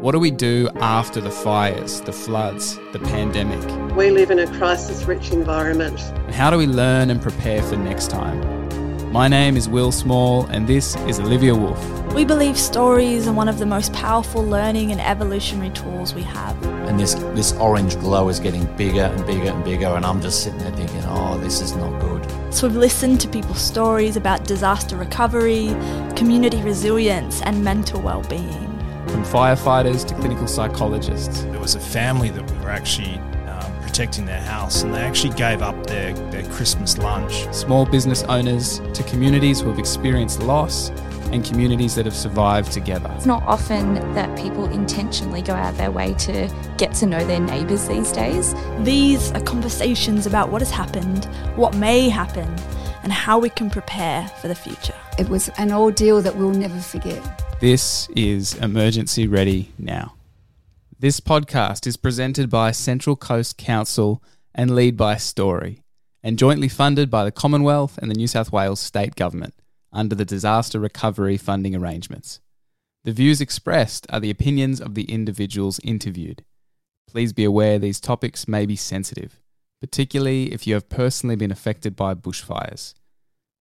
What do we do after the fires, the floods, the pandemic? We live in a crisis rich environment. And how do we learn and prepare for next time? My name is Will Small, and this is Olivia Wolf. We believe stories are one of the most powerful learning and evolutionary tools we have. And this, this orange glow is getting bigger and bigger and bigger, and I'm just sitting there thinking, oh, this is not good. So we've listened to people's stories about disaster recovery, community resilience, and mental well-being from firefighters to clinical psychologists. There was a family that were actually um, protecting their house, and they actually gave up their, their Christmas lunch. Small business owners to communities who have experienced loss and communities that have survived together. It's not often that people intentionally go out of their way to get to know their neighbours these days. These are conversations about what has happened, what may happen, and how we can prepare for the future. It was an ordeal that we'll never forget. This is Emergency Ready Now. This podcast is presented by Central Coast Council and Lead by Story, and jointly funded by the Commonwealth and the New South Wales State Government under the Disaster Recovery Funding Arrangements. The views expressed are the opinions of the individuals interviewed. Please be aware these topics may be sensitive, particularly if you have personally been affected by bushfires.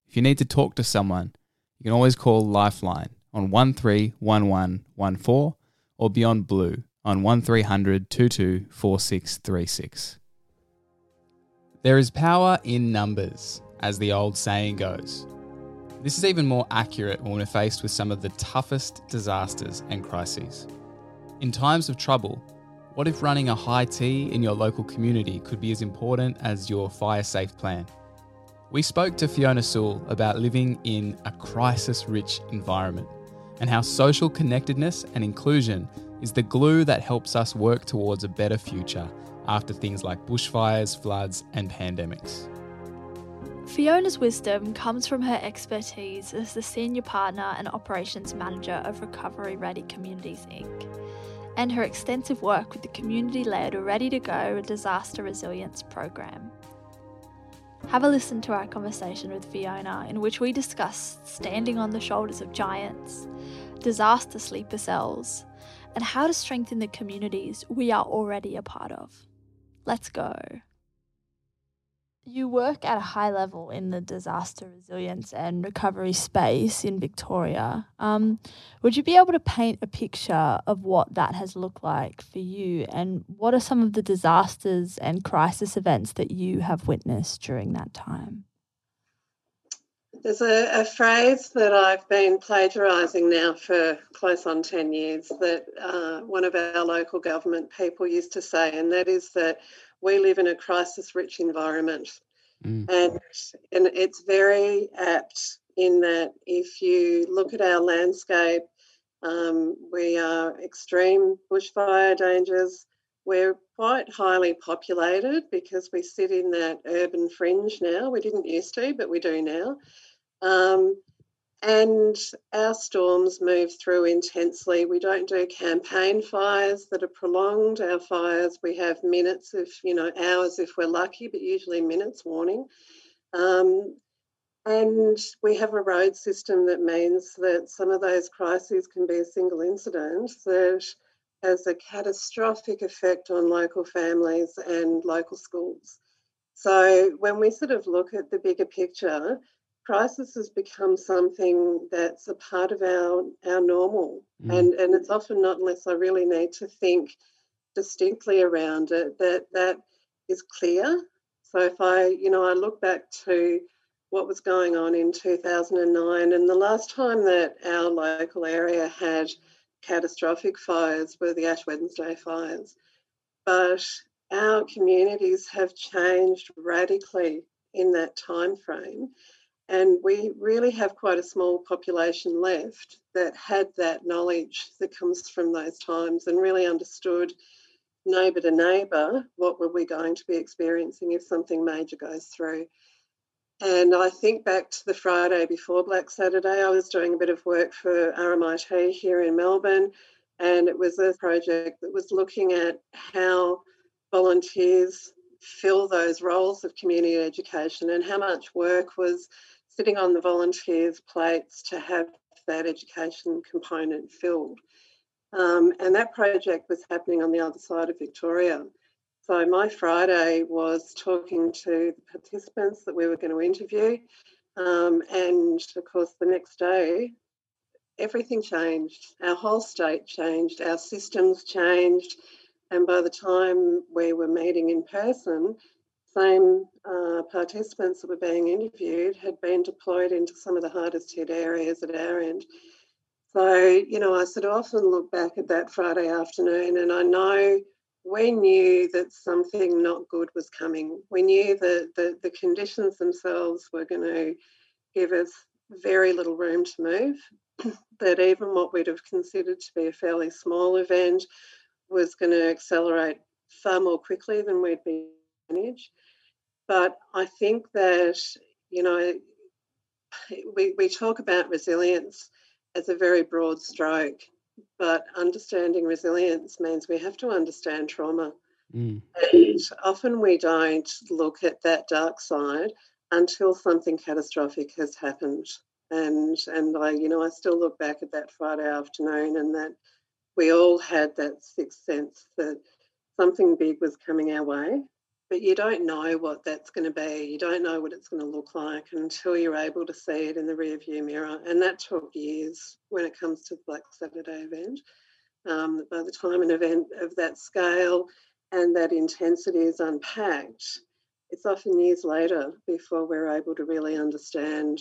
If you need to talk to someone, you can always call Lifeline on 131114 or Beyond Blue on 1300 224636. There is power in numbers, as the old saying goes. This is even more accurate when we're faced with some of the toughest disasters and crises. In times of trouble, what if running a high tea in your local community could be as important as your fire safe plan? We spoke to Fiona Sewell about living in a crisis rich environment and how social connectedness and inclusion is the glue that helps us work towards a better future after things like bushfires, floods, and pandemics. Fiona's wisdom comes from her expertise as the senior partner and operations manager of Recovery Ready Communities Inc., and her extensive work with the community led Ready2Go disaster resilience program. Have a listen to our conversation with Fiona, in which we discuss standing on the shoulders of giants, disaster sleeper cells, and how to strengthen the communities we are already a part of. Let's go. You work at a high level in the disaster resilience and recovery space in Victoria. Um, would you be able to paint a picture of what that has looked like for you, and what are some of the disasters and crisis events that you have witnessed during that time? There's a, a, phrase that I've been plagiarising now for close on 10 years that uh, one of our local government people used to say, and that is that we live in a crisis rich environment. Mm. And, and it's very apt in that if you look at our landscape, um, we are extreme bushfire dangers. We're quite highly populated because we sit in that urban fringe now. We didn't used to, but we do now. Um, and our storms move through intensely. We don't do campaign fires that are prolonged. Our fires, we have minutes, if you know, hours if we're lucky, but usually minutes warning. Um, and we have a road system that means that some of those crises can be a single incident that has a catastrophic effect on local families and local schools. So when we sort of look at the bigger picture, crisis has become something that's a part of our our normal. Mm. and and it's often not unless i really need to think distinctly around it that that is clear. So if i you know i look back to what was going on in 2009 and the last time that our local area had catastrophic fires were the ash wednesday fires. But our communities have changed radically in that time frame and we really have quite a small population left that had that knowledge that comes from those times and really understood neighbour to neighbour what were we going to be experiencing if something major goes through. And I think back to the Friday before Black Saturday, I was doing a bit of work for RMIT here in Melbourne, and it was a project that was looking at how volunteers fill those roles of community education and how much work was sitting on the volunteers' plates to have that education component filled. Um, and that project was happening on the other side of Victoria. So my Friday was talking to the participants that we were going to interview. Um, and of course, the next day, everything changed. Our whole state changed, our systems changed. And by the time we were meeting in person, same uh, participants that were being interviewed had been deployed into some of the hardest hit areas at our end. So, you know, I sort of often look back at that Friday afternoon and I know we knew that something not good was coming. We knew that the, the conditions themselves were going to give us very little room to move, that even what we'd have considered to be a fairly small event was going to accelerate far more quickly than we'd been managed. But I think that, you know, we, we talk about resilience as a very broad stroke. But understanding resilience means we have to understand trauma. Mm. And often we don't look at that dark side until something catastrophic has happened. And and I, you know, I still look back at that Friday afternoon and that we all had that sixth sense that something big was coming our way but you don't know what that's going to be. You don't know what it's going to look like until you're able to see it in the rearview mirror. And that took years when it comes to the Black Saturday event. Um, by the time an event of that scale and that intensity is unpacked, it's often years later before we're able to really understand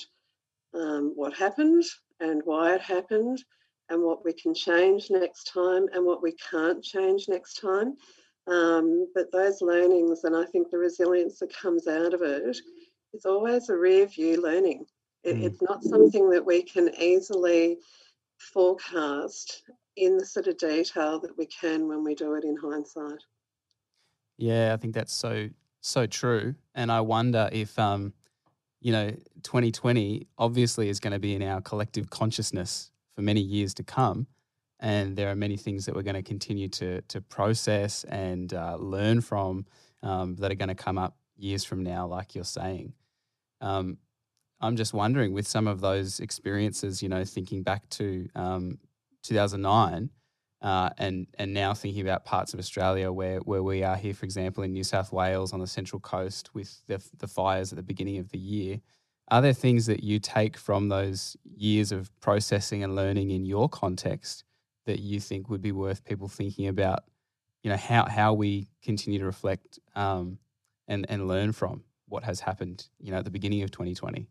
um, what happened and why it happened and what we can change next time and what we can't change next time. Um, but those learnings, and I think the resilience that comes out of it, is always a rear view learning. It, mm. It's not something that we can easily forecast in the sort of detail that we can when we do it in hindsight. Yeah, I think that's so so true, and I wonder if um, you know, 2020 obviously is going to be in our collective consciousness for many years to come and there are many things that we're going to continue to to process and uh, learn from um, that are going to come up years from now, like you're saying. Um, I'm just wondering, with some of those experiences, you know, thinking back to um, 2009, uh, and and now thinking about parts of Australia where where we are here, for example, in New South Wales on the Central Coast with the the fires at the beginning of the year. Are there things that you take from those years of processing and learning in your context that you think would be worth people thinking about? You know how how we continue to reflect um, and and learn from what has happened. You know at the beginning of 2020.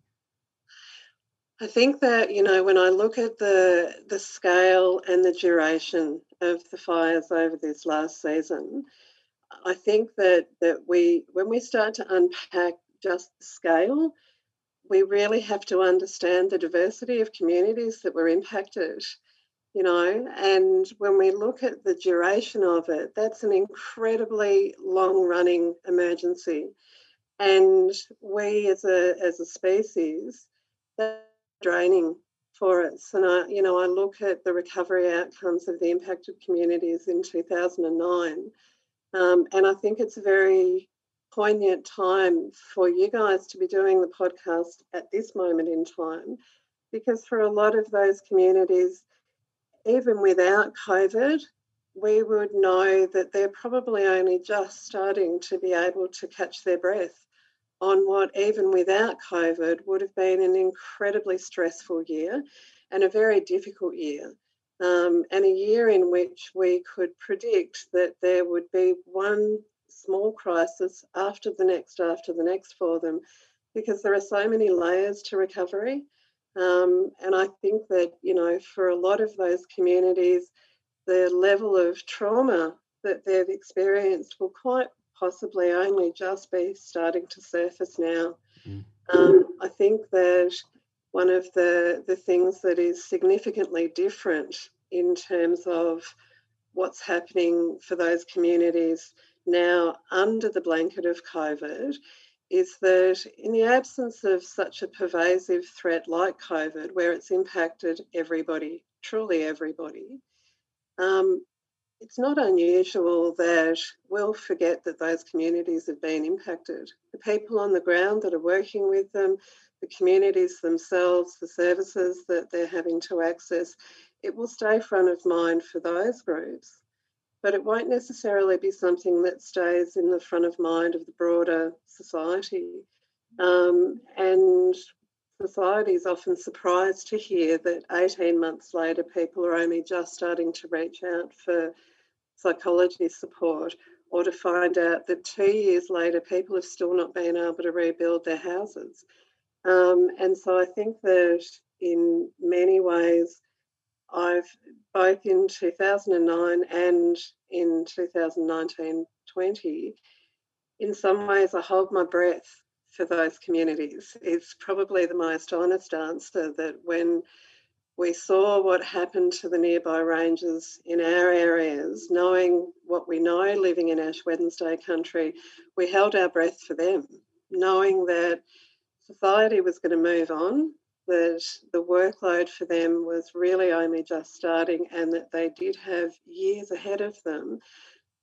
I think that you know when I look at the the scale and the duration of the fires over this last season, I think that that we when we start to unpack just the scale, we really have to understand the diversity of communities that were impacted you know, and when we look at the duration of it, that's an incredibly long running emergency. And we as a as a species, that's draining for us. And I, you know, I look at the recovery outcomes of the impacted communities in 2009, um, and I think it's a very poignant time for you guys to be doing the podcast at this moment in time, because for a lot of those communities, even without COVID, we would know that they're probably only just starting to be able to catch their breath on what, even without COVID, would have been an incredibly stressful year and a very difficult year. Um, and a year in which we could predict that there would be one small crisis after the next, after the next for them, because there are so many layers to recovery. Um, and I think that, you know, for a lot of those communities, the level of trauma that they've experienced will quite possibly only just be starting to surface now. Mm. Um, I think that one of the, the things that is significantly different in terms of what's happening for those communities now under the blanket of COVID is that in the absence of such a pervasive threat like COVID, where it's impacted everybody, truly everybody, um, it's not unusual that we'll forget that those communities have been impacted. The people on the ground that are working with them, the communities themselves, the services that they're having to access, it will stay front of mind for those groups, but it won't necessarily be something that stays in the front of mind of the broader society. Um, and society is often surprised to hear that 18 months later, people are only just starting to reach out for psychology support, or to find out that two years later, people have still not been able to rebuild their houses. Um, and so I think that in many ways, I've both in 2009 and in 2019 20, in some ways, I hold my breath for those communities. It's probably the most honest answer that when we saw what happened to the nearby ranges in our areas, knowing what we know living in Ash Wednesday country, we held our breath for them, knowing that society was going to move on, that the workload for them was really only just starting, and that they did have years ahead of them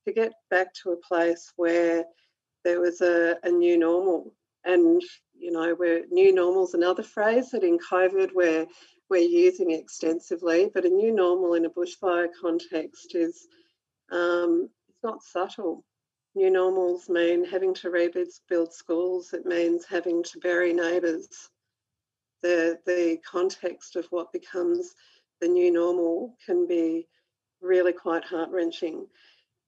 to get back to a place where there was a, a new normal and, you know, where new normal is another phrase that in COVID we're, we're using extensively, but a new normal in a bushfire context is um, it's not subtle. New normals mean having to rebuild schools. It means having to bury neighbours. The the context of what becomes the new normal can be really quite heart wrenching.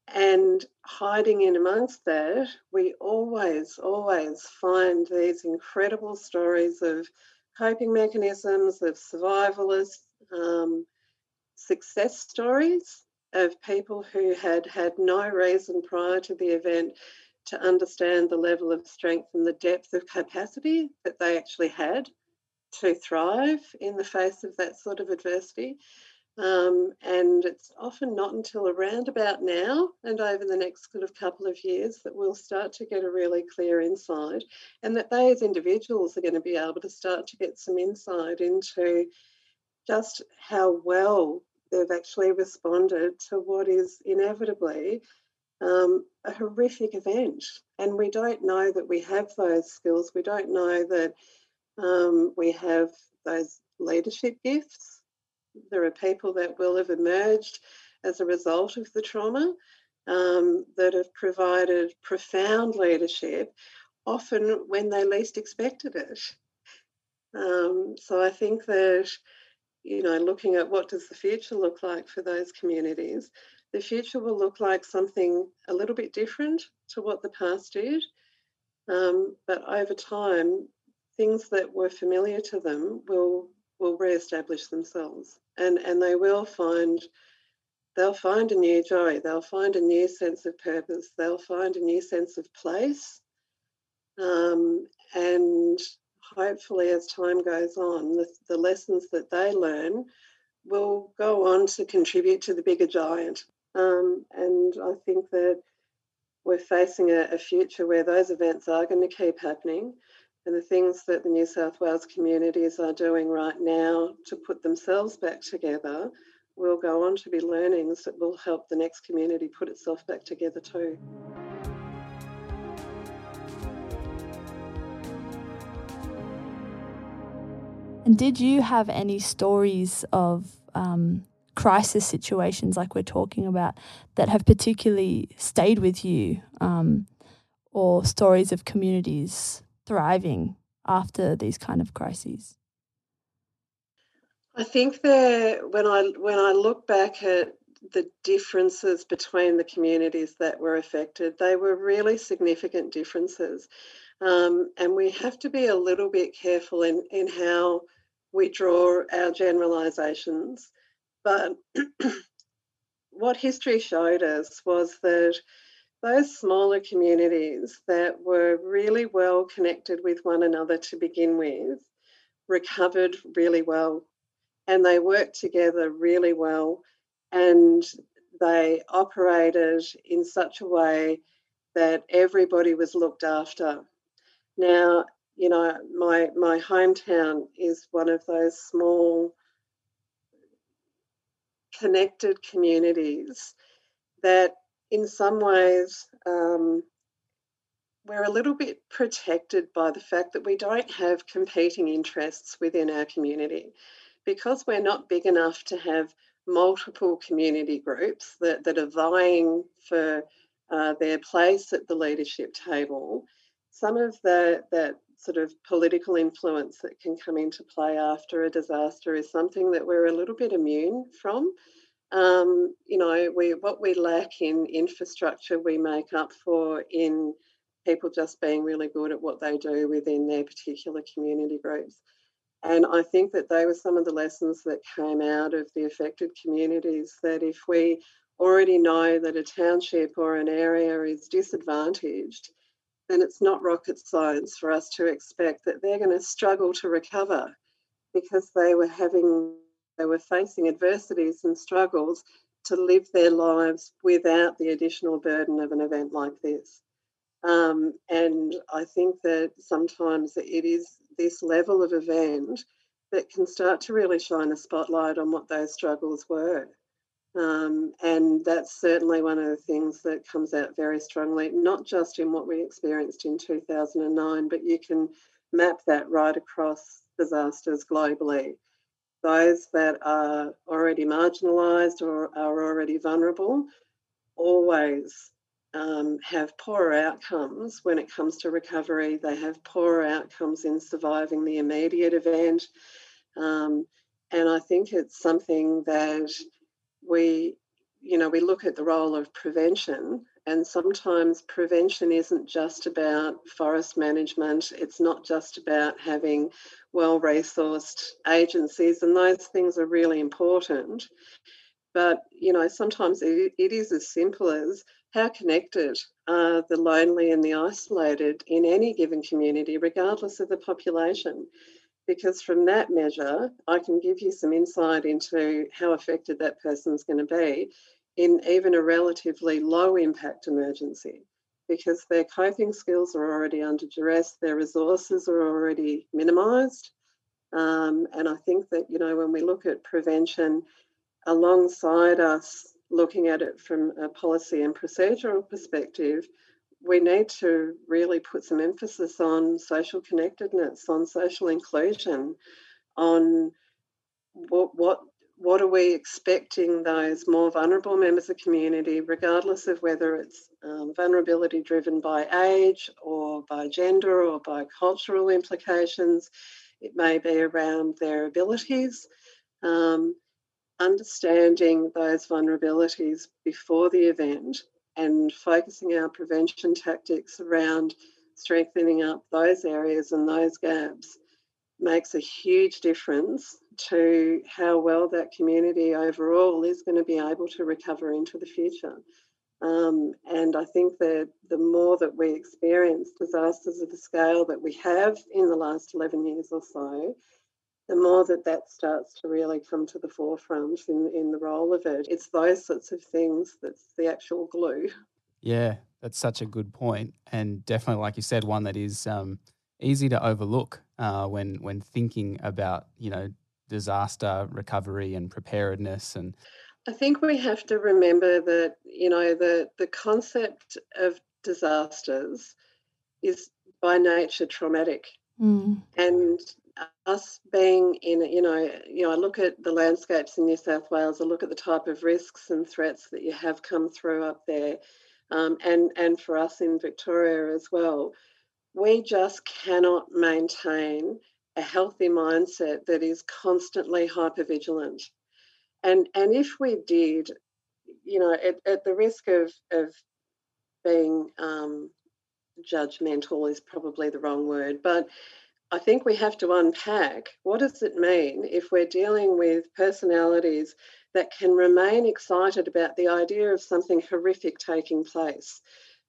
And hiding in amongst that, we always, always find these incredible stories of coping mechanisms, of survivalists, um, success stories of people who had had no reason prior to the event to understand the level of strength and the depth of capacity that they actually had to thrive in the face of that sort of adversity. Um, and it's often not until around about now and over the next sort of couple of years that we'll start to get a really clear insight, and that they as individuals are going to be able to start to get some insight into just how well they've actually responded to what is inevitably um, a horrific event. And we don't know that we have those skills. We don't know that um, we have those leadership gifts there are people that will have emerged as a result of the trauma um, that have provided profound leadership, often when they least expected it. Um, so I think that, you know, looking at what does the future look like for those communities, the future will look like something a little bit different to what the past did. Um, but over time, things that were familiar to them will will re-establish themselves. And and they will find they'll find a new joy they'll find a new sense of purpose they'll find a new sense of place. Um, and hopefully as time goes on the, the lessons that they learn will go on to contribute to the bigger giant. Um, and i think that we're facing a, a future where those events are going to keep happening and the things that the New South Wales communities are doing right now to put themselves back together will go on to be learnings that will help the next community put itself back together too. And did you have any stories of um, crisis situations like we're talking about that have particularly stayed with you, um, or stories of communities thriving after these kind of crises? I think that when I when I look back at the differences between the communities that were affected, they were really significant differences. Um, and we have to be a little bit careful in, in how we draw our generalisations. But what history showed us was that those smaller communities that were really well connected with one another to begin with recovered really well and they worked together really well and they operated in such a way that everybody was looked after. Now, you know, my my hometown is one of those small connected communities that in some ways, um, we're a little bit protected by the fact that we don't have competing interests within our community. because we're not big enough to have multiple community groups that, that are vying for uh, their place at the leadership table, some of the, that sort of political influence that can come into play after a disaster is something that we're a little bit immune from. Um, you know, we what we lack in infrastructure, we make up for in people just being really good at what they do within their particular community groups. And I think that they were some of the lessons that came out of the affected communities that if we already know that a township or an area is disadvantaged, then it's not rocket science for us to expect that they're going to struggle to recover because they were having they were facing adversities and struggles to live their lives without the additional burden of an event like this. Um, and I think that sometimes it is this level of event that can start to really shine a spotlight on what those struggles were. Um, and that's certainly one of the things that comes out very strongly, not just in what we experienced in 2009, but you can map that right across disasters globally. Those that are already marginalised or are already vulnerable always um, have poorer outcomes when it comes to recovery. They have poorer outcomes in surviving the immediate event. Um, and I think it's something that we, you know, we look at the role of prevention, and sometimes prevention isn't just about forest management, it's not just about having well resourced agencies, and those things are really important. But, you know, sometimes it, it is as simple as how connected are the lonely and the isolated in any given community, regardless of the population? Because from that measure, I can give you some insight into how affected that person's going to be in even a relatively low impact emergency because their coping skills are already under duress, their resources are already minimised. Um, and I think that, you know, when we look at prevention alongside us looking at it from a policy and procedural perspective, we need to really put some emphasis on social connectedness, on social inclusion, on what what what are we expecting those more vulnerable members of the community, regardless of whether it's um, vulnerability driven by age or by gender or by cultural implications. It may be around their abilities. Um, understanding those vulnerabilities before the event and focusing our prevention tactics around strengthening up those areas and those gaps makes a huge difference to how well that community overall is going to be able to recover into the future. Um, and I think that the more that we experience disasters of the scale that we have in the last 11 years or so, the more that that starts to really come to the forefront in, in the role of it, it's those sorts of things that's the actual glue. Yeah, that's such a good point. and definitely, like you said, one that is um, easy to overlook uh, when when thinking about you know disaster recovery and preparedness and. I think we have to remember that you know the the concept of disasters is by nature traumatic, mm. and us being in, you know, you know, I look at the landscapes in New South Wales. I look at the type of risks and threats that you have come through up there, um, and and for us in Victoria as well. We just cannot maintain a healthy mindset that is constantly hypervigilant. And and if we did, you know, at, at the risk of of being um, judgmental is probably the wrong word, but I think we have to unpack what does it mean if we're dealing with personalities that can remain excited about the idea of something horrific taking place.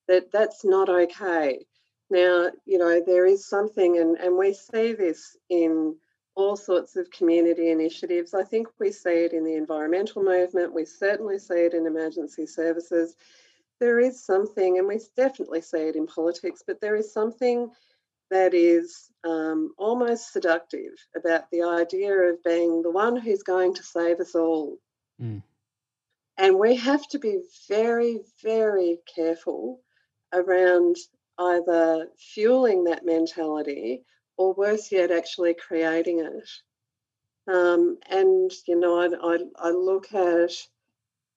That that's not okay. Now, you know, there is something, and, and we see this in all sorts of community initiatives. I think we see it in the environmental movement, we certainly see it in emergency services. There is something, and we definitely see it in politics, but there is something that is um, almost seductive about the idea of being the one who's going to save us all. Mm. And we have to be very, very careful around either fueling that mentality or worse yet, actually creating it. Um, and, you know, I, I, I look at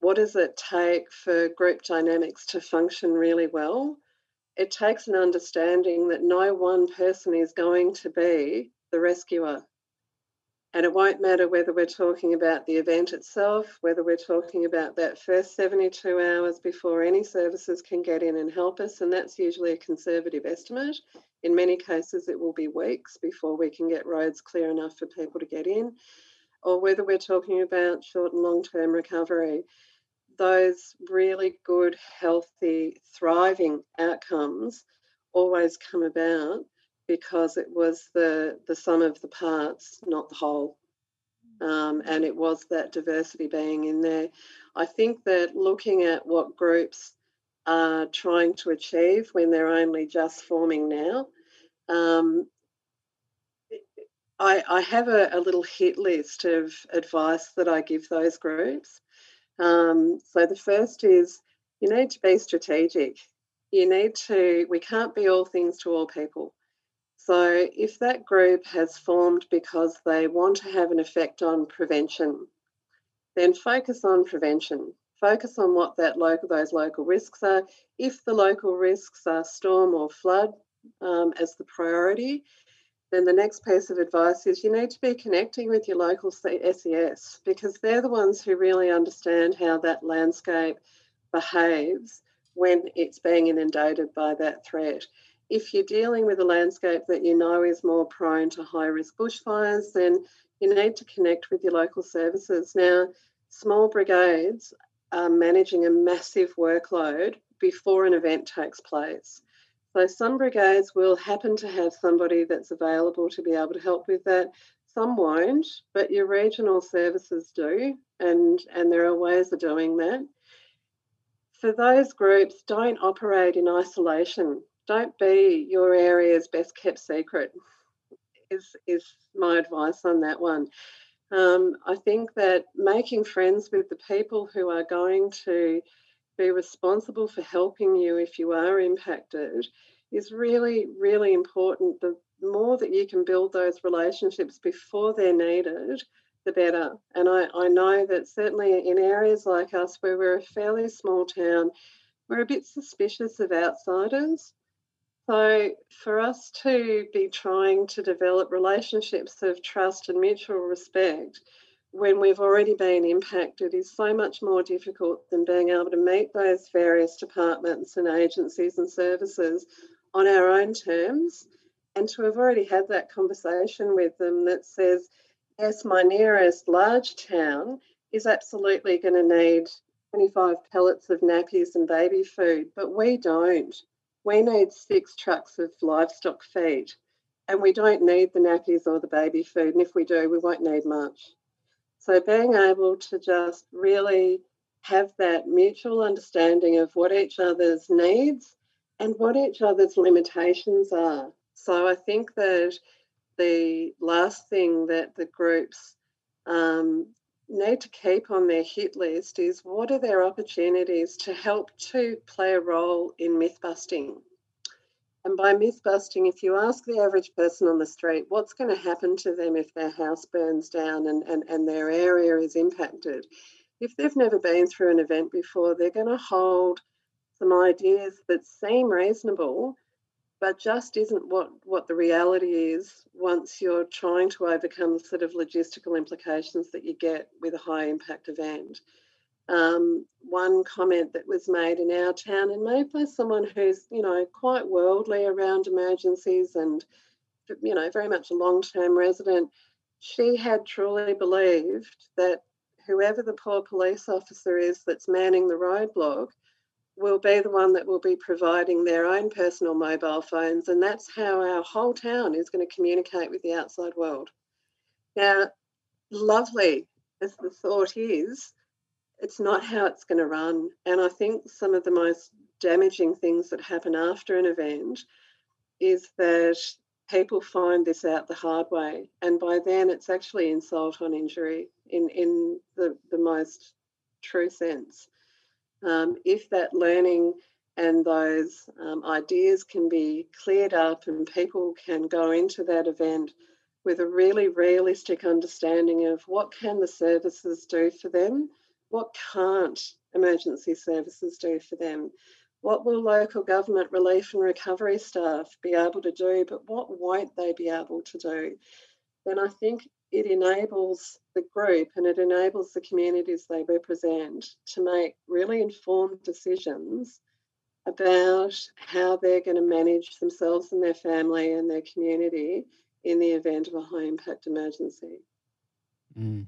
what does it take for group dynamics to function really well? It takes an understanding that no one person is going to be the rescuer. And it won't matter whether we're talking about the event itself, whether we're talking about that first 72 hours before any services can get in and help us. And that's usually a conservative estimate. In many cases, it will be weeks before we can get roads clear enough for people to get in, or whether we're talking about short and long term recovery. Those really good, healthy, thriving outcomes always come about because it was the the sum of the parts, not the whole. Um, and it was that diversity being in there. I think that looking at what groups are trying to achieve when they're only just forming now, um, I, I, have a, a, little hit list of advice that I give those groups. Um, so the first is you need to be strategic. You need to, we can't be all things to all people. So, if that group has formed because they want to have an effect on prevention, then focus on prevention. Focus on what that local those local risks are. If the local risks are storm or flood um, as the priority, then the next piece of advice is you need to be connecting with your local SES because they're the ones who really understand how that landscape behaves when it's being inundated by that threat if you're dealing with a landscape that you know is more prone to high risk bushfires, then you need to connect with your local services. Now, small brigades are managing a massive workload before an event takes place. So, some brigades will happen to have somebody that's available to be able to help with that. Some won't, but your regional services do, and, and there are ways of doing that. For those groups, don't operate in isolation don't be your area's best kept secret is is my advice on that one. Um, I think that making friends with the people who are going to be responsible for helping you if you are impacted is really, really important. The more that you can build those relationships before they're needed, the better. And I, I know that certainly in areas like us, where we're a fairly small town, we're a bit suspicious of outsiders. So, for us to be trying to develop relationships of trust and mutual respect when we've already been impacted is so much more difficult than being able to meet those various departments and agencies and services on our own terms and to have already had that conversation with them that says, yes, my nearest large town is absolutely going to need 25 pellets of nappies and baby food, but we don't we need six trucks of livestock feed and we don't need the nappies or the baby food. And if we do, we won't need much. So being able to just really have that mutual understanding of what each other's needs and what each other's limitations are. So I think that the last thing that the groups um, need to keep on their hit list is what are their opportunities to help to play a role in myth busting. And by myth busting, if you ask the average person on the street what's going to happen to them if their house burns down and, and, and their area is impacted, if they've never been through an event before, they're going to hold some ideas that seem reasonable but just isn't what, what the reality is once you're trying to overcome sort of logistical implications that you get with a high impact event. Um, one comment that was made in our town and made by someone who's, you know, quite worldly around emergencies and, you know, very much a long term resident, she had truly believed that whoever the poor police officer is that's manning the roadblock will be the one that will be providing their own personal mobile phones, and that's how our whole town is going to communicate with the outside world. Now, lovely as the thought is, it's not how it's going to run. And I think some of the most damaging things that happen after an event is that people find this out the hard way. And by then, it's actually insult on injury in, in the, the most true sense. Um, if that learning and those um, ideas can be cleared up and people can go into that event with a really realistic understanding of what can the services do for them, what can't emergency services do for them, what will local government relief and recovery staff be able to do, but what won't they be able to do? Then I think it enables the group and it enables the communities they represent to make really informed decisions about how they're going to manage themselves and their family and their community in the event of a high impact emergency. Mm.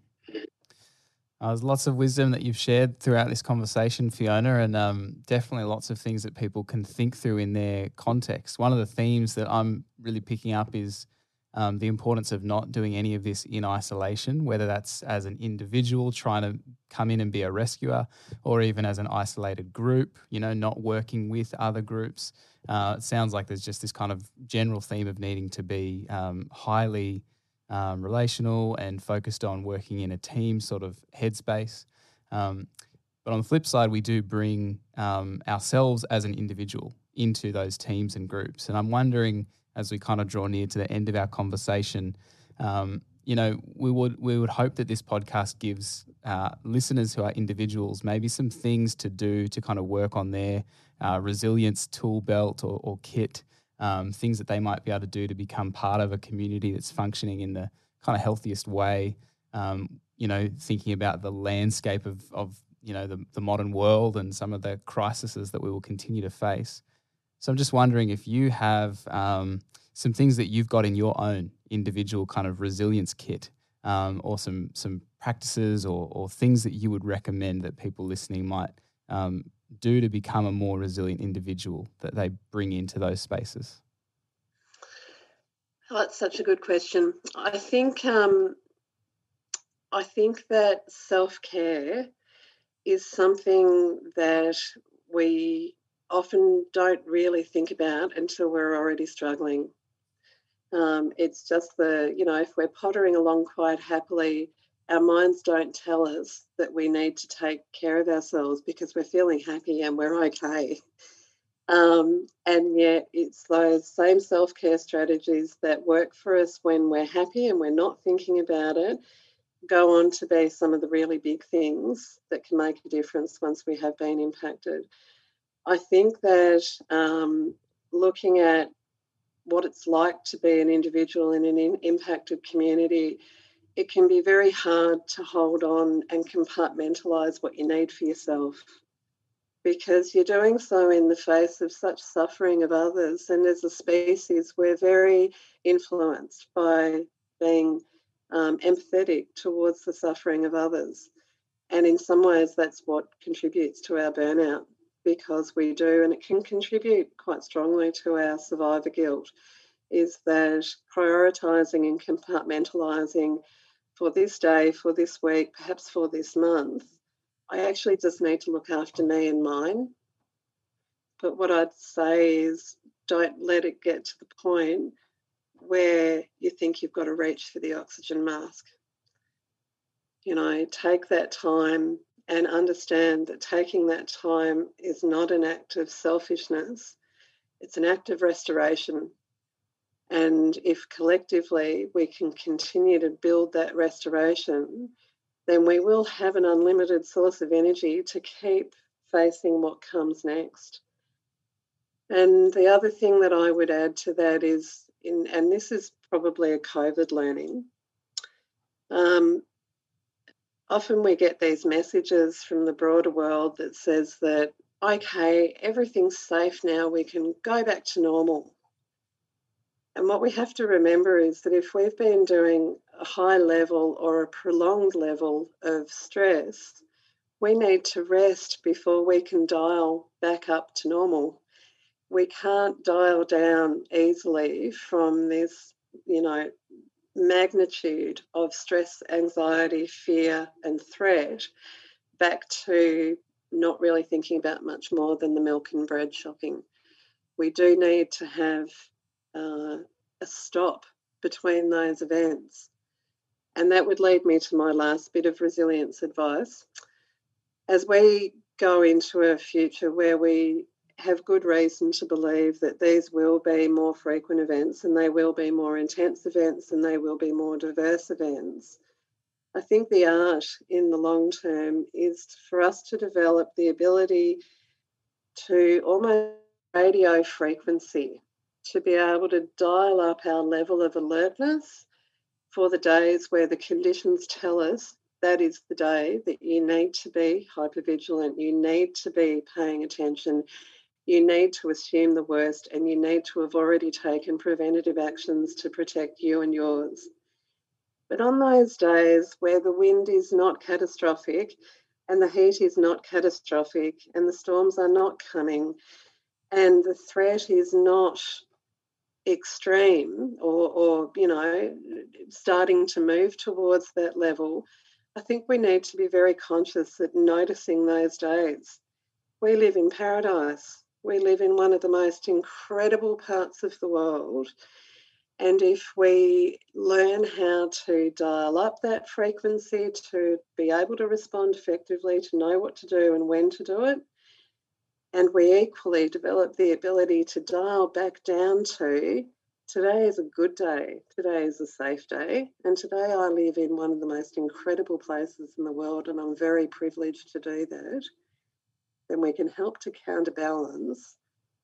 Uh, there's lots of wisdom that you've shared throughout this conversation, Fiona, and um, definitely lots of things that people can think through in their context. One of the themes that I'm really picking up is um, the importance of not doing any of this in isolation, whether that's as an individual trying to come in and be a rescuer, or even as an isolated group, you know, not working with other groups. Uh, it sounds like there's just this kind of general theme of needing to be um, highly um, relational and focused on working in a team sort of headspace. Um, but on the flip side, we do bring um, ourselves as an individual into those teams and groups. And I'm wondering as we kind of draw near to the end of our conversation. Um, you know, we would we would hope that this podcast gives uh, listeners who are individuals maybe some things to do to kind of work on their uh, resilience tool belt or, or kit, um, things that they might be able to do to become part of a community that's functioning in the kind of healthiest way. Um, you know, thinking about the landscape of, of you know the, the modern world and some of the crises that we will continue to face. So I'm just wondering if you have um, some things that you've got in your own individual kind of resilience kit, um, or some some practices or, or things that you would recommend that people listening might um, do to become a more resilient individual that they bring into those spaces. Oh, that's such a good question. I think um, I think that self care is something that we often don't really think about until we're already struggling. Um, it's just the, you know, if we're pottering along quite happily, our minds don't tell us that we need to take care of ourselves because we're feeling happy and we're okay. Um, and yet, it's those same self care strategies that work for us when we're happy and we're not thinking about it go on to be some of the really big things that can make a difference once we have been impacted. I think that um, looking at what it's like to be an individual in an in- impacted community, it can be very hard to hold on and compartmentalize what you need for yourself because you're doing so in the face of such suffering of others. And as a species, we're very influenced by being um, empathetic towards the suffering of others. And in some ways, that's what contributes to our burnout because we do, and it can contribute quite strongly to our survivor guilt, is that prioritising and compartmentalising for this day, for this week, perhaps for this month, I actually just need to look after me and mine. But what I'd say is don't let it get to the point where you think you've got to reach for the oxygen mask. You know, take that time and understand that taking that time is not an act of selfishness, it's an act of restoration. And if collectively we can continue to build that restoration, then we will have an unlimited source of energy to keep facing what comes next. And the other thing that I would add to that is, in, and this is probably a COVID learning, um, often we get these messages from the broader world that says that, okay, everything's safe now, we can go back to normal. And what we have to remember is that if we've been doing a high level or a prolonged level of stress, we need to rest before we can dial back up to normal. We can't dial down easily from this, you know, magnitude of stress, anxiety, fear, and threat back to not really thinking about much more than the milk and bread shopping. We do need to have uh, a stop between those events. And that would lead me to my last bit of resilience advice. As we go into a future where we have good reason to believe that these will be more frequent events and they will be more intense events and they will be more diverse events. I think the art in the long term is for us to develop the ability to almost radio frequency to be able to dial up our level of alertness for the days where the conditions tell us that is the day that you need to be hypervigilant, you need to be paying attention, you need to assume the worst, and you need to have already taken preventative actions to protect you and yours. But on those days where the wind is not catastrophic and the heat is not catastrophic and the storms are not coming and the threat is not extreme or, or you know starting to move towards that level i think we need to be very conscious that noticing those days we live in paradise we live in one of the most incredible parts of the world and if we learn how to dial up that frequency to be able to respond effectively to know what to do and when to do it and we equally develop the ability to dial back down to today is a good day, today is a safe day, and today I live in one of the most incredible places in the world, and I'm very privileged to do that. Then we can help to counterbalance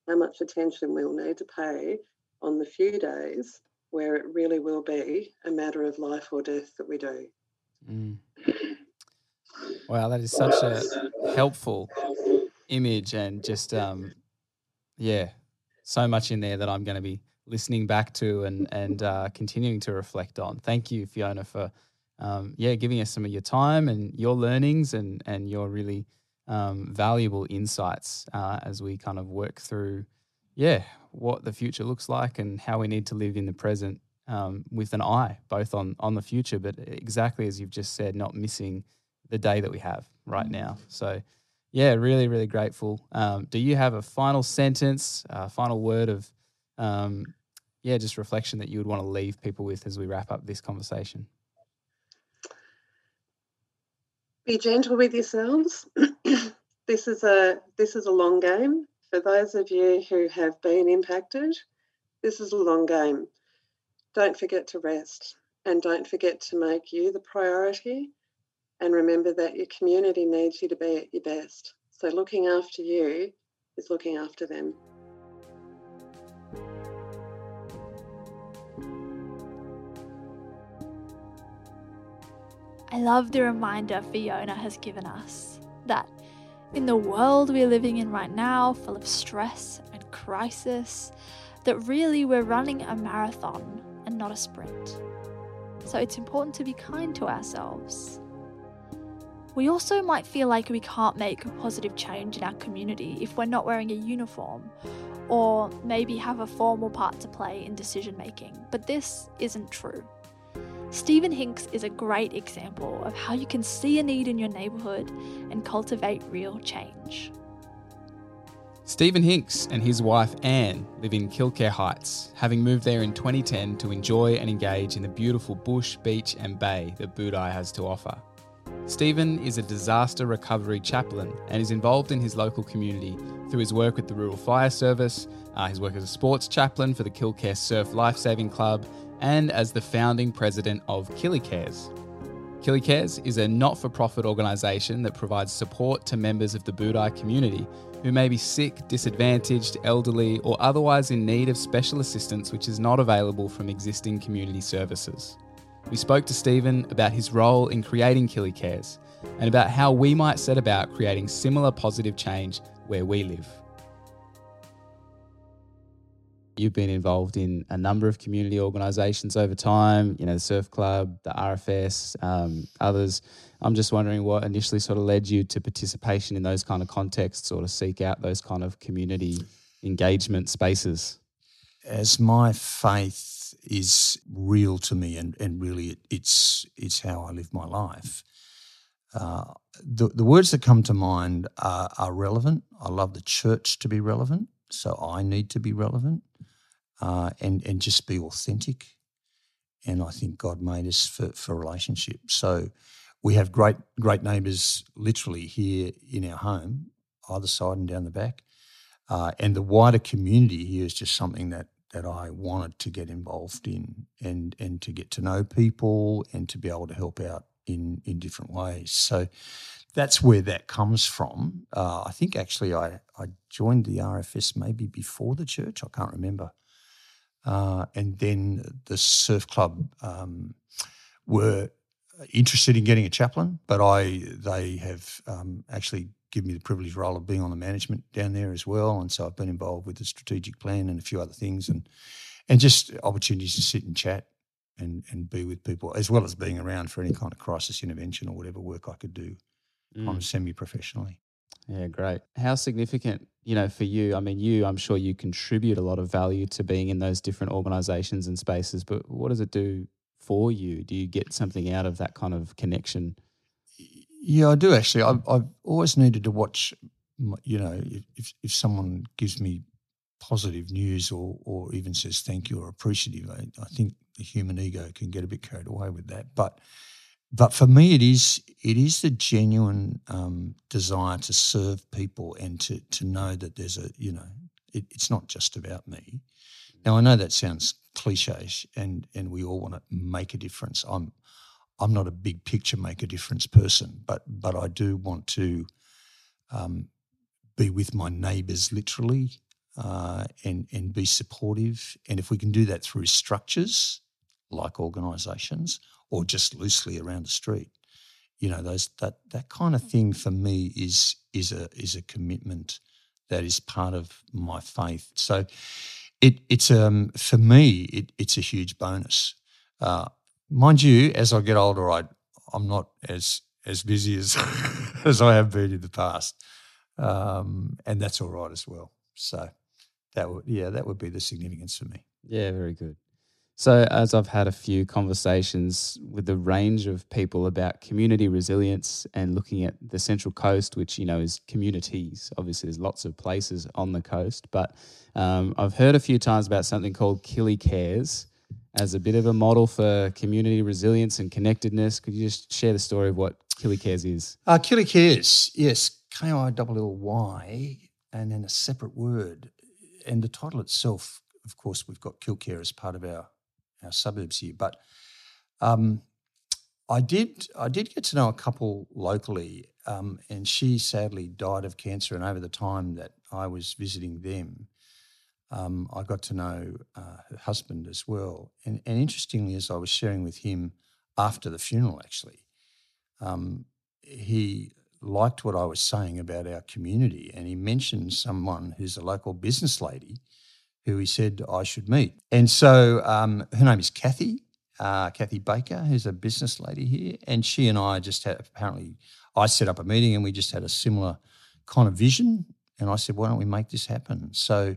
how much attention we'll need to pay on the few days where it really will be a matter of life or death that we do. Mm. Wow, that is such a helpful image and just um, yeah, so much in there that I'm going to be listening back to and and uh, continuing to reflect on. Thank you, Fiona, for um, yeah giving us some of your time and your learnings and and your really um, valuable insights uh, as we kind of work through yeah what the future looks like and how we need to live in the present um, with an eye both on on the future, but exactly as you've just said, not missing the day that we have right now. So yeah, really, really grateful. Um, do you have a final sentence, a final word of, um, yeah, just reflection that you would want to leave people with as we wrap up this conversation? Be gentle with yourselves. this is a this is a long game. For those of you who have been impacted, this is a long game. Don't forget to rest and don't forget to make you the priority and remember that your community needs you to be at your best. So looking after you is looking after them. I love the reminder Fiona has given us that in the world we're living in right now, full of stress and crisis, that really we're running a marathon and not a sprint. So it's important to be kind to ourselves we also might feel like we can't make a positive change in our community if we're not wearing a uniform, or maybe have a formal part to play in decision making, but this isn't true. Stephen Hinks is a great example of how you can see a need in your neighbourhood and cultivate real change. Stephen Hinks and his wife Anne live in Killcare Heights, having moved there in 2010 to enjoy and engage in the beautiful bush, beach, and bay that Bouddi has to offer. Stephen is a disaster recovery chaplain and is involved in his local community through his work with the Rural Fire Service, uh, his work as a sports chaplain for the Killcare Surf Lifesaving Club, and as the founding president of Killy Cares. KillyCares is a not for profit organisation that provides support to members of the Bouddi community who may be sick, disadvantaged, elderly, or otherwise in need of special assistance which is not available from existing community services. We spoke to Stephen about his role in creating Killy Cares and about how we might set about creating similar positive change where we live. You've been involved in a number of community organisations over time, you know, the Surf Club, the RFS, um, others. I'm just wondering what initially sort of led you to participation in those kind of contexts or to seek out those kind of community engagement spaces. As my faith is real to me, and and really it, it's it's how I live my life. Uh, the the words that come to mind are, are relevant. I love the church to be relevant, so I need to be relevant, uh, and and just be authentic. And I think God made us for for relationship. So we have great great neighbours literally here in our home, either side and down the back. Uh, and the wider community here is just something that that I wanted to get involved in and and to get to know people and to be able to help out in in different ways. So that's where that comes from. Uh, I think actually I I joined the RFS maybe before the church. I can't remember. Uh, and then the surf club um, were interested in getting a chaplain, but I they have um, actually given me the privileged role of being on the management down there as well, and so I've been involved with the strategic plan and a few other things, and and just opportunities to sit and chat and and be with people, as well as being around for any kind of crisis intervention or whatever work I could do, mm. kind of semi professionally. Yeah, great. How significant, you know, for you? I mean, you, I'm sure you contribute a lot of value to being in those different organizations and spaces, but what does it do for you? Do you get something out of that kind of connection? Yeah, I do actually. I've, I've always needed to watch, you know, if, if someone gives me positive news or, or even says thank you or appreciative, I, I think the human ego can get a bit carried away with that. But but for me, it is it is the genuine um, desire to serve people and to to know that there's a you know it, it's not just about me. Now I know that sounds cliche, and and we all want to make a difference. I'm I'm not a big picture make a difference person, but but I do want to um, be with my neighbours literally uh, and and be supportive. And if we can do that through structures like organisations or just loosely around the street, you know, those that that kind of thing for me is is a is a commitment that is part of my faith. So it, it's um, for me, it, it's a huge bonus. Uh, mind you, as I get older, I I'm not as as busy as as I have been in the past, um, and that's all right as well. So that would yeah, that would be the significance for me. Yeah, very good. So, as I've had a few conversations with a range of people about community resilience and looking at the Central Coast, which, you know, is communities, obviously, there's lots of places on the coast, but um, I've heard a few times about something called Killy Cares as a bit of a model for community resilience and connectedness. Could you just share the story of what Killy Cares is? Uh, Killy Cares, yes, K I L L Y, and then a separate word. And the title itself, of course, we've got Killcare as part of our our suburbs here. But um, I did I did get to know a couple locally, um, and she sadly died of cancer. And over the time that I was visiting them, um, I got to know uh, her husband as well. And, and, interestingly, as I was sharing with him after the funeral, actually, um, he liked what I was saying about our community, and he mentioned someone who's a local business lady who he said I should meet. And so um, her name is Kathy, uh, Kathy Baker, who's a business lady here. And she and I just had apparently, I set up a meeting and we just had a similar kind of vision. And I said, why don't we make this happen? So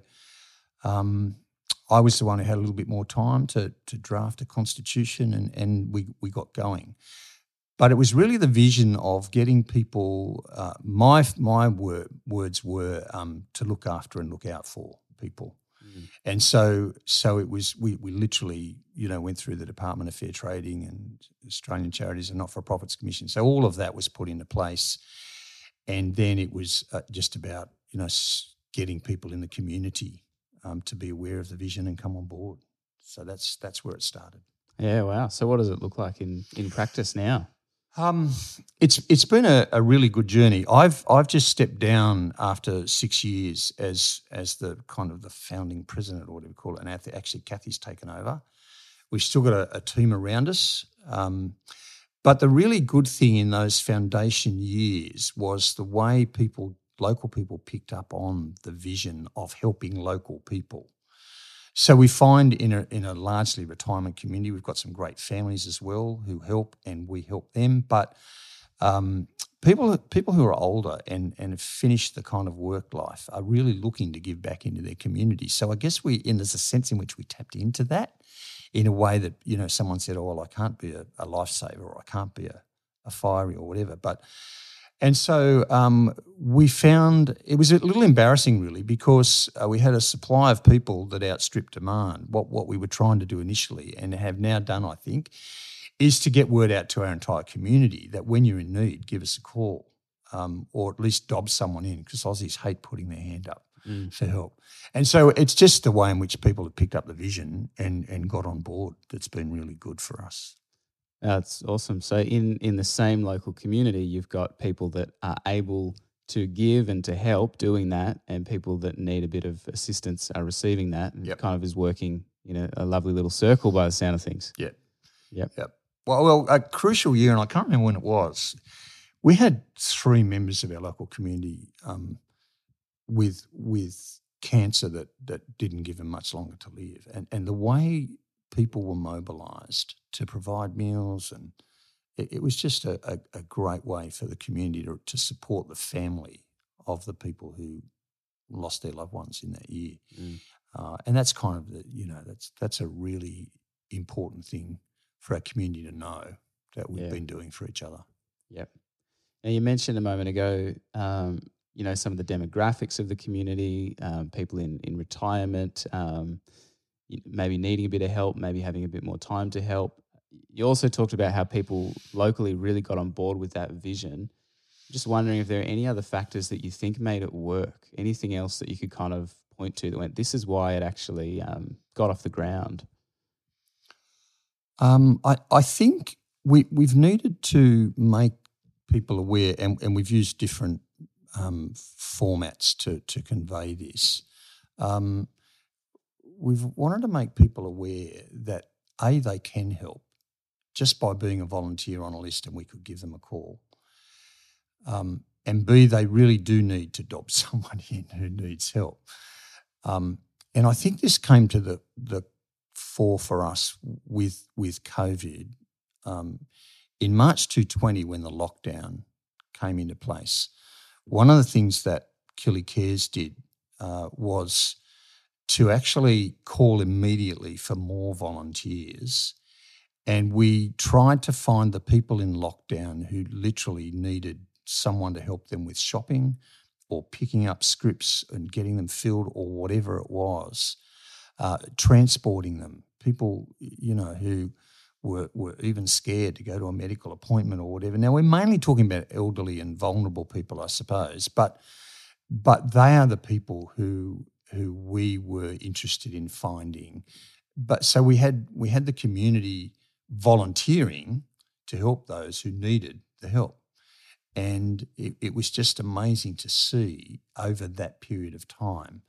um, I was the one who had a little bit more time to, to draft a constitution and, and we, we got going. But it was really the vision of getting people. Uh, my my word, words were um, to look after and look out for people. Mm. And so, so it was. We, we literally, you know, went through the Department of Fair Trading and Australian Charities and Not for Profits Commission. So all of that was put into place, and then it was uh, just about you know getting people in the community um, to be aware of the vision and come on board. So that's that's where it started. Yeah, wow. So what does it look like in in practice now? Um, it's it's been a, a, really good journey. I've I've just stepped down after six years as as the kind of the founding president or whatever you call it, and actually Kathy's taken over. We've still got a, a team around us, um, but the really good thing in those foundation years was the way people, local people, picked up on the vision of helping local people. So we find in a, in a largely retirement community, we've got some great families as well who help, and we help them. But um, people people who are older and and have finished the kind of work life are really looking to give back into their community. So I guess we, in there's a sense in which we tapped into that in a way that you know someone said, "Oh well, I can't be a, a lifesaver, or I can't be a, a firey, or whatever," but and so um, we found it was a little embarrassing, really, because uh, we had a supply of people that outstripped demand. What what we were trying to do initially, and have now done, I think, is to get word out to our entire community that when you're in need, give us a call, um, or at least dob someone in, because Aussies hate putting their hand up. Mm. for help. And so it's just the way in which people have picked up the vision and, and got on board that's been really good for us. That's awesome. So in in the same local community, you've got people that are able to give and to help doing that, and people that need a bit of assistance are receiving that, and Yep. kind of is working in a, a lovely little circle by the sound of things. Yep. Yep. Yep. Well, well, a crucial year, and I can't remember when it was. We had three members of our local community um, with with cancer that that didn't give them much longer to live, and and the way people were mobilised to provide meals, and it, it was just a, a, a great way for the community to, to support the family of the people who lost their loved ones in that year. Mm. Uh, and that's kind of the you know that's that's a really important thing for our community to know that we've Yeah. been doing for each other. Yep. Now you mentioned a moment ago, um, you know, some of the demographics of the community, um, people in in retirement, um, maybe needing a bit of help, maybe having a bit more time to help. You also talked about how people locally really got on board with that vision. Just wondering if there are any other factors that you think made it work. Anything else that you could kind of point to that went, this is why it actually um, got off the ground. Um, I, I think we, we've needed to make people aware, and, and we've used different um, formats to, to convey this. Um, we've wanted to make people aware that A, they can help just by being a volunteer on a list and we could give them a call. Um, and B, they really do need to dob someone in who needs help. Um, and I think this came to the, the fore for us with with COVID. Um, in March 2020, when the lockdown came into place, one of the things that Killy Cares did uh, was to actually call immediately for more volunteers. And we tried to find the people in lockdown who literally needed someone to help them with shopping or picking up scripts and getting them filled or whatever it was uh, transporting them. People, you know, who were, were even scared to go to a medical appointment or whatever. Now we're mainly talking about elderly and vulnerable people, I suppose, but but they are the people who who we were interested in finding. But so we had we had the community volunteering to help those who needed the help. And it, it was just amazing to see over that period of time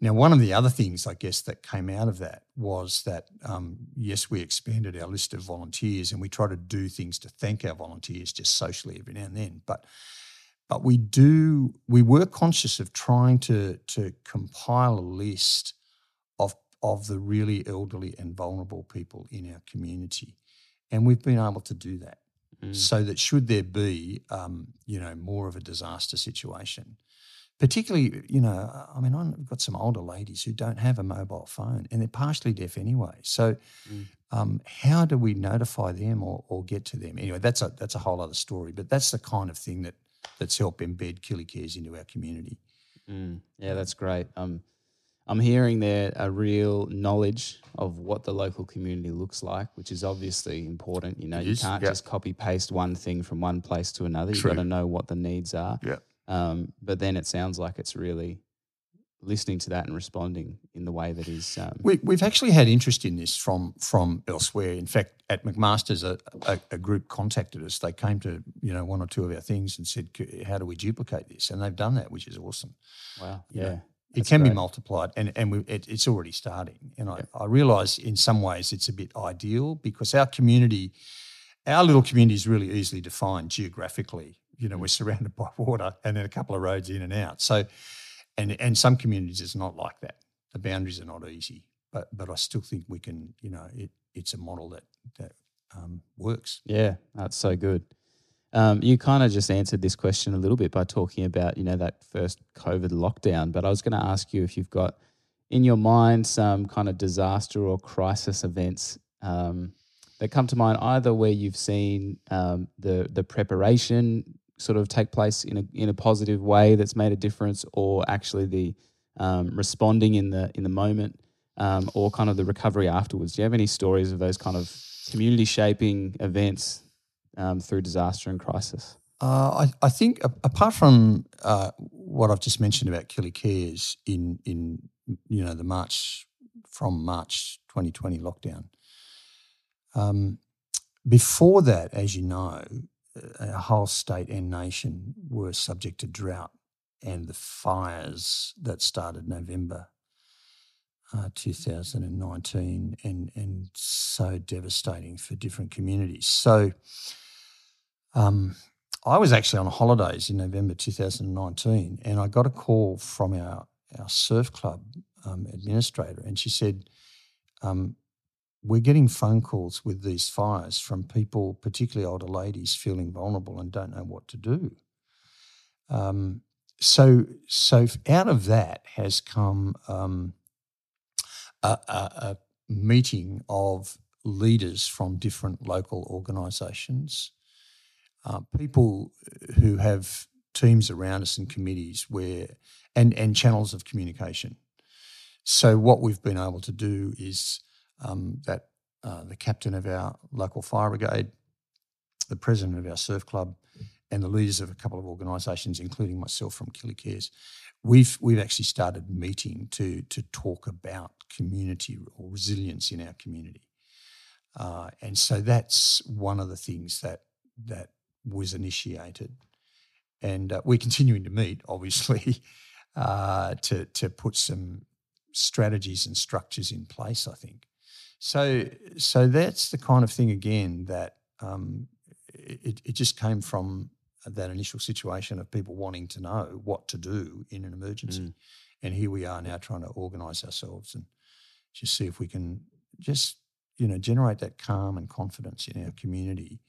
now, one of the other things, I guess, that came out of that was that, um, yes, we expanded our list of volunteers and we try to do things to thank our volunteers just socially every now and then. But but we do we were conscious of trying to to compile a list of of the really elderly and vulnerable people in our community, and we've been able to do that. Mm. So that should there be, um, you know, more of a disaster situation, particularly, you know, I mean, I've got some older ladies who don't have a mobile phone and they're partially deaf anyway. So, Mm. um, how do we notify them or, or get to them? Anyway, that's a that's a whole other story. But that's the kind of thing that that's helped embed Killy Cares into our community. Mm, yeah, that's great. Um, I'm hearing there a real knowledge of what the local community looks like, which is obviously important. You know, It you is, can't yeah. just copy paste one thing from one place to another. You've got to know what the needs are. Yeah. Um, but then it sounds like it's really listening to that and responding in the way that is. Um, We, we've actually had interest in this from from elsewhere. In fact, at McMaster's, a, a, a group contacted us. They came to you know one or two of our things and said, "How do we duplicate this?" And they've done that, which is awesome. wow. you Yeah. know, It can be multiplied, and and we, it, it's already starting. And I, I realise in some ways it's a bit ideal because our community, our little community is really easily defined geographically. You know, we're surrounded by water and then a couple of roads in and out. So, and and some communities it's not like that. The boundaries are not easy, but but I still think we can. You know, it it's a model that that um, works. Yeah, that's so good. Um, you kind of just answered this question a little bit by talking about, you know, that first COVID lockdown. But I was going to ask you if you've got in your mind some kind of disaster or crisis events um, that come to mind, either where you've seen um, the the preparation sort of take place in a in a positive way that's made a difference, or actually the um, responding in the in the moment, um, or kind of the recovery afterwards. Do you have any stories of those kind of community shaping events um, through disaster and crisis? Uh, I, I, think apart from uh, what I've just mentioned about Killy Cares in in you know the March from March 2020 lockdown, um, before that, as you know, a whole state and nation were subject to drought and the fires that started November uh, 2019 and and so devastating for different communities. So um, I was actually on holidays in November 2019 and I got a call from our, our surf club um, administrator and she said, um, we're getting phone calls with these fires from people, particularly older ladies, feeling vulnerable and don't know what to do. Um, so, so out of that has come um, a, a, a, meeting of leaders from different local organisations, uh, people who have teams around us and committees where, and and channels of communication. So what we've been able to do is um, that uh, the captain of our local fire brigade, the president of our surf club, and the leaders of a couple of organisations, including myself from Killy Cares, we've we've actually started meeting to to talk about community or resilience in our community, uh, and so that's one of the things that that was initiated, and uh, we're continuing to meet, obviously, uh, to to put some strategies and structures in place. I think so. So that's the kind of thing again that um, it, it just came from that initial situation of people wanting to know what to do in an emergency. Mm. And here we are now trying to organise ourselves and just see if we can just, you know, generate that calm and confidence in our community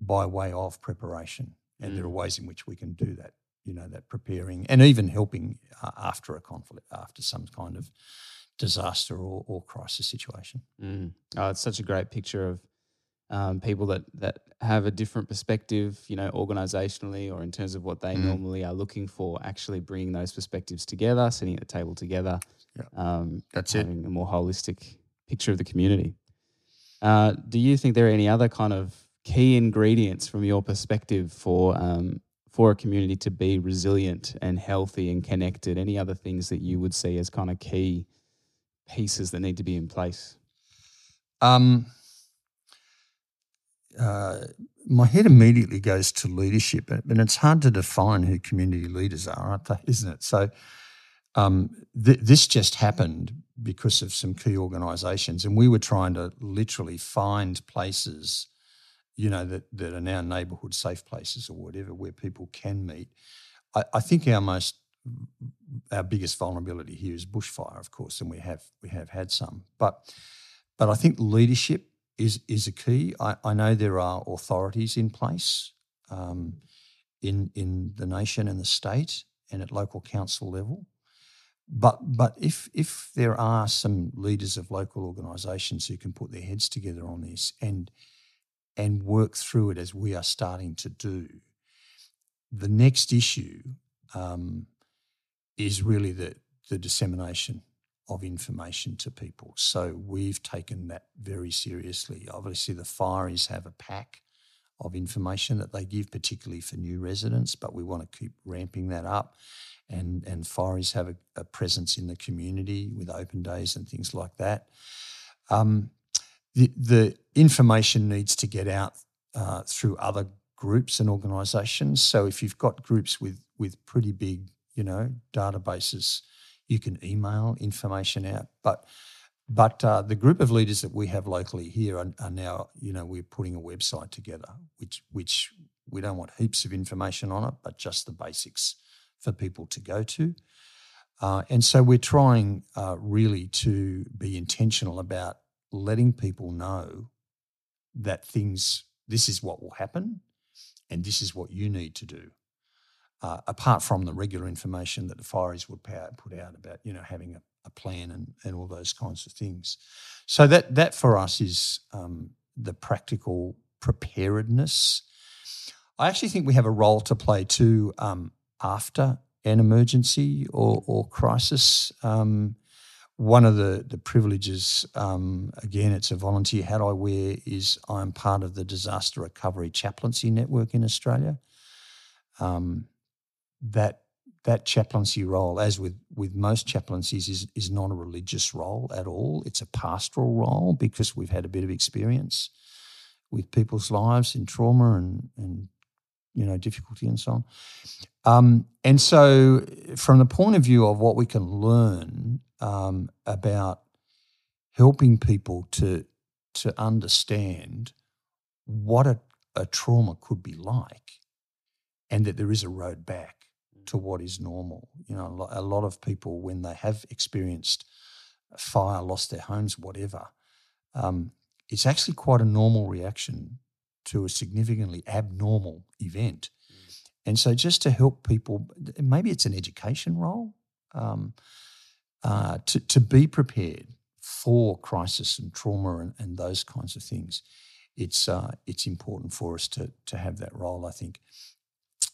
by way of preparation. And mm. there are mm. ways in which we can do that, you know, that preparing and even helping uh, after a conflict, after some kind of disaster or, or crisis situation. Mm. Oh, it's such a great picture of um, people that that have a different perspective, you know, organizationally or in terms of what they mm. normally are looking for, actually bringing those perspectives together, sitting at the table together. Yeah. Um, That's having it. a more holistic picture of the community. Uh, do you think there are any other kind of key ingredients from your perspective for um, for a community to be resilient and healthy and connected? Any other things that you would see as kind of key pieces that need to be in place? Um, uh, my head immediately goes to leadership, and it's hard to define who community leaders are, aren't they? Isn't it? So um, th- this just happened because of some key organisations, and we were trying to literally find places, you know, that that are now neighbourhood safe places or whatever where people can meet. I, I think our most our biggest vulnerability here is bushfire, of course, and we have we have had some, but but I think leadership is is a key. I, I know there are authorities in place um, in in the nation and the state and at local council level. But but if if there are some leaders of local organisations who can put their heads together on this and and work through it as we are starting to do, the next issue um, is really the the dissemination of information to people. So we've taken that very seriously. Obviously, the Fireys have a pack of information that they give, particularly for new residents, but we want to keep ramping that up. And, and Fireys have a, a presence in the community with open days and things like that. Um, the, the information needs to get out uh, through other groups and organisations. So if you've got groups with with pretty big, you know, databases, you can email information out. But but uh, the group of leaders that we have locally here are, are, now, you know, we're putting a website together, which which we don't want heaps of information on it, but just the basics for people to go to. Uh, and so we're trying uh, really to be intentional about letting people know that things, this is what will happen, and this is what you need to do uh, apart from the regular information that the Fireys would put out about, you know, having a, a, plan and, and all those kinds of things. So that that for us is um, the practical preparedness. I actually think we have a role to play too um, after an emergency or, or crisis. Um, one of the, the privileges, um, again, it's a volunteer hat I wear, is I'm part of the Disaster Recovery Chaplaincy Network in Australia um, that that chaplaincy role, as with with most chaplaincies, is is not a religious role at all. It's a pastoral role because we've had a bit of experience with people's lives in trauma and and you know difficulty and so on. Um, and so, from the point of view of what we can learn um, about helping people to to understand what a, a trauma could be like, and that there is a road back to what is normal. You know, a lot of people, when they have experienced fire, lost their homes, whatever, um, it's actually quite a normal reaction to a significantly abnormal event. And so, just to help people, maybe it's an education role um, uh, to, to be prepared for crisis and trauma and, and those kinds of things. It's uh, it's important for us to to have that role. I think.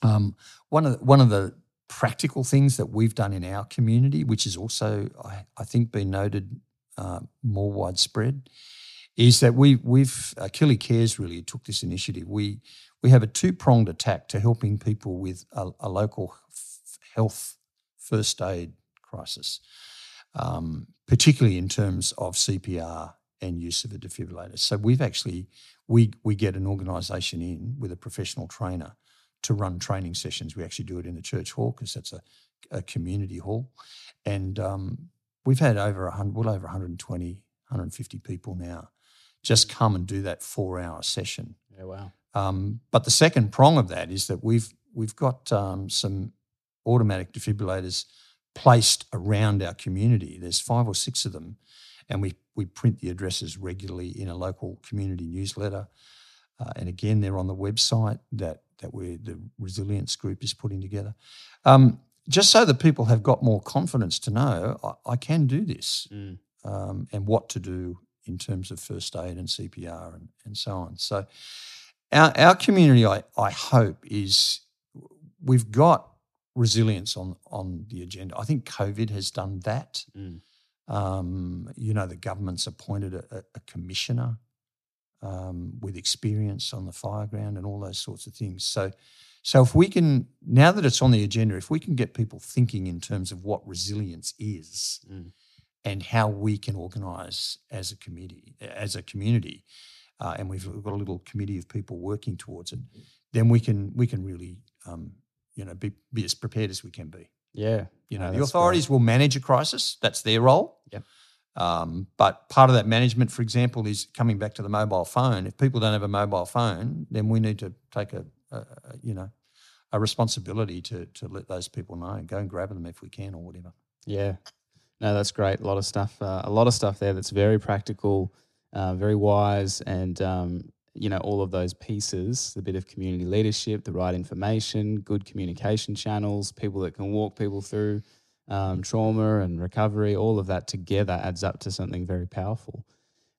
Um, one of the, one of the practical things that we've done in our community, which is also I, I think been noted uh, more widespread, is that we we've Killy Cares really took this initiative. We we have a two pronged attack to helping people with a, a local f- health first aid crisis, um, particularly in terms of CPR and use of a defibrillator. So we've actually we we get an organisation in with a professional trainer to run training sessions. We actually do it in the church hall because that's a, a, community hall, and um, we've had over a hundred, well over 120, 150 people now just come and do that four hour session. Yeah, wow. Um, but the second prong of that is that we've we've got um, some automatic defibrillators placed around our community. There's five or six of them, and we we print the addresses regularly in a local community newsletter. Uh, and again, they're on the website that that we the resilience group is putting together. Um, just so that people have got more confidence to know I, I can do this mm. um, and what to do in terms of first aid and CPR and, and so on. So, our, our community, I, I hope, is we've got resilience on, on the agenda. I think COVID has done that. Mm. Um, you know, the government's appointed a, a commissioner um, with experience on the fireground and all those sorts of things. So, so if we can now that it's on the agenda, if we can get people thinking in terms of what resilience is mm. and how we can organise as a committee, as a community, uh, and we've got a little committee of people working towards it, then we can we can really um, you know be, be as prepared as we can be. Yeah, you know, no, the authorities great. will manage a crisis. That's their role. Yeah. Um, but part of that management, for example, is coming back to the mobile phone. If people don't have a mobile phone, then we need to take a, a, a you know a responsibility to to let those people know. Go and grab them if we can or whatever. Yeah, no, that's great. A lot of stuff. Uh, a lot of stuff there that's very practical, uh, very wise, and um, you know all of those pieces. A bit of community leadership, the right information, good communication channels, people that can walk people through um, trauma and recovery, all of that together adds up to something very powerful.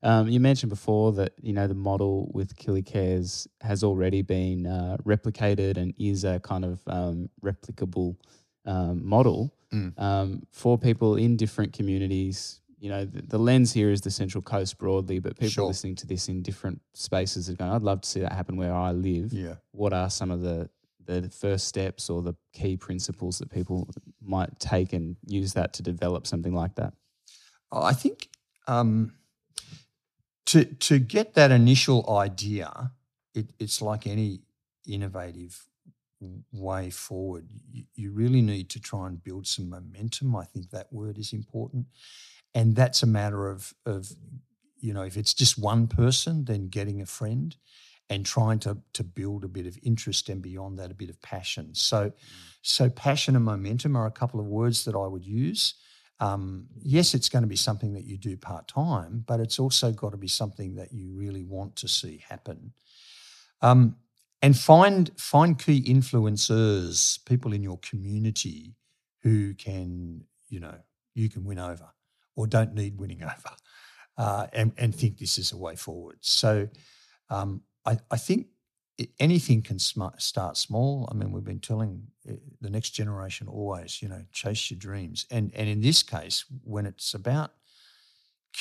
Um, you mentioned before that you know the model with Killy Cares has already been uh, replicated and is a kind of um, replicable um, model mm. Um, for people in different communities. You know, the, the, lens here is the Central Coast broadly, but people sure. listening to this in different spaces are going, "I'd love to see that happen where I live." Yeah. What are some of the the first steps or the key principles that people might take and use that to develop something like that? I think um, to to get that initial idea, it, it's like any innovative way forward. You, you really need to try and build some momentum. I think that word is important, and that's a matter of of you know if it's just one person, then getting a friend and trying to to build a bit of interest and beyond that a bit of passion. So, mm. so passion and momentum are a couple of words that I would use. Um, yes, it's going to be something that you do part time, but it's also got to be something that you really want to see happen. Um, and find find key influencers, people in your community who can you know you can win over or don't need winning over, uh, and and think this is a way forward. So. Um, I, I think anything can start small. I mean, we've been telling eh, the next generation always, you know, chase your dreams. And and in this case, when it's about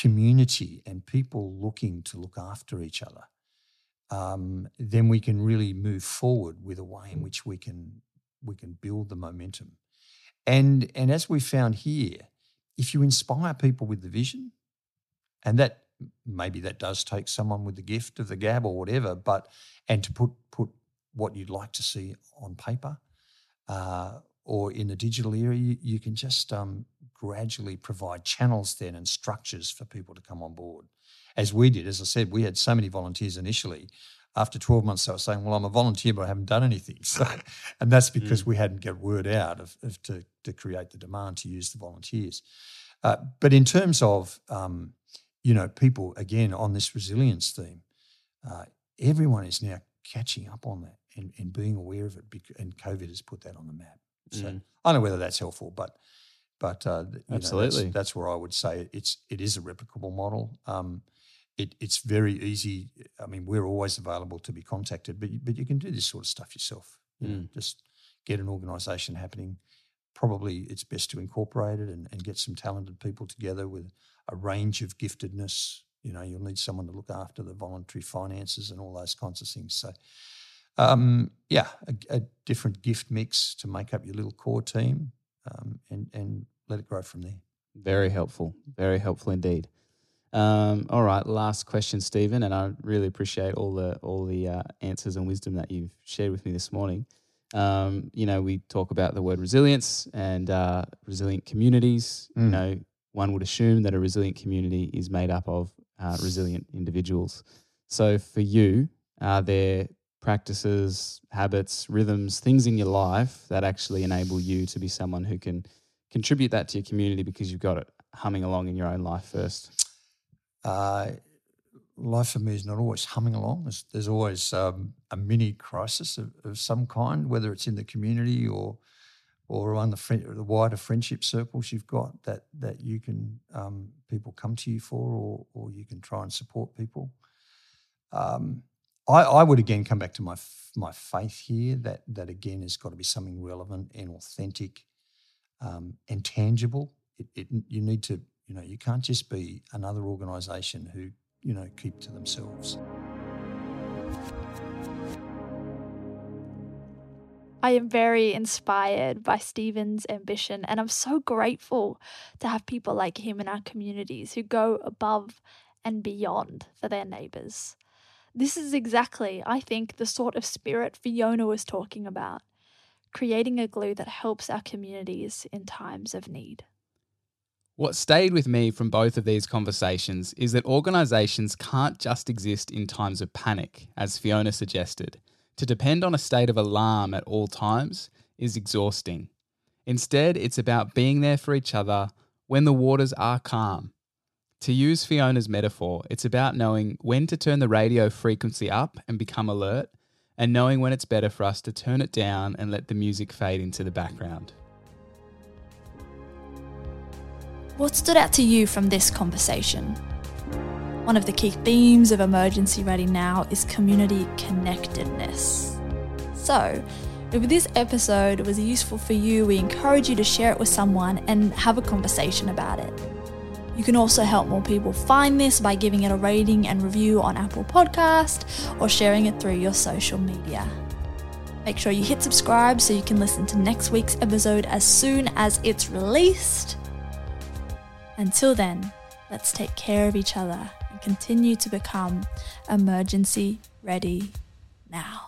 community and people looking to look after each other, um, then we can really move forward with a way in which we can we can build the momentum. And and as we found here, if you inspire people with the vision, and that maybe that does take someone with the gift of the gab or whatever, but and to put put what you'd like to see on paper uh, or in the digital era, you, you can just um, gradually provide channels then and structures for people to come on board. As we did, as I said, we had so many volunteers initially. After 12 months, they were saying, Well, I'm a volunteer, but I haven't done anything. So, and that's because mm. we hadn't got word out of, of, to, to create the demand to use the volunteers. Uh, but in terms of um, you know, people again on this resilience theme, uh, everyone is now catching up on that and, and being aware of it. And COVID has put that on the map. So mm. I don't know whether that's helpful, but but uh, absolutely, know, that's, that's, where I would say it's it is a replicable model. Um, it, it's very easy. I mean, we're always available to be contacted, but you, but you can do this sort of stuff yourself. You mm. know, just get an organisation happening. Probably it's best to incorporate it and, and get some talented people together with a range of giftedness. You know, you'll need someone to look after the voluntary finances and all those kinds of things. So, um, yeah, a, a, different gift mix to make up your little core team, um, and and let it grow from there. Very helpful. Very helpful indeed. Um, all right, last question, Stephen, and I really appreciate all the all the uh, answers and wisdom that you've shared with me this morning. Um, you know, we talk about the word resilience and uh, resilient communities. Mm. You know, one would assume that a resilient community is made up of uh, resilient individuals. So for you, are there practices, habits, rhythms, things in your life that actually enable you to be someone who can contribute that to your community because you've got it humming along in your own life first? Uh, life for me is not always humming along. There's, there's always um, a mini crisis of, of, some kind, whether it's in the community or or on the, the wider friendship circles you've got that that you can um, people come to you for, or or you can try and support people. Um, I, I would again come back to my my faith here that that again has got to be something relevant and authentic um, and tangible. It, it, you need to you know you can't just be another organisation who you know keep to themselves. I am very inspired by Stephen's ambition, and I'm so grateful to have people like him in our communities who go above and beyond for their neighbours. This is exactly, I think, the sort of spirit Fiona was talking about creating a glue that helps our communities in times of need. What stayed with me from both of these conversations is that organisations can't just exist in times of panic, as Fiona suggested. To depend on a state of alarm at all times is exhausting. Instead, it's about being there for each other when the waters are calm. To use Fiona's metaphor, it's about knowing when to turn the radio frequency up and become alert, and knowing when it's better for us to turn it down and let the music fade into the background. What stood out to you from this conversation? One of the key themes of Emergency Ready Now is community connectedness. So, if this episode was useful for you, we encourage you to share it with someone and have a conversation about it. You can also help more people find this by giving it a rating and review on Apple Podcast or sharing it through your social media. Make sure you hit subscribe so you can listen to next week's episode as soon as it's released. Until then, let's take care of each other continue to become emergency ready now.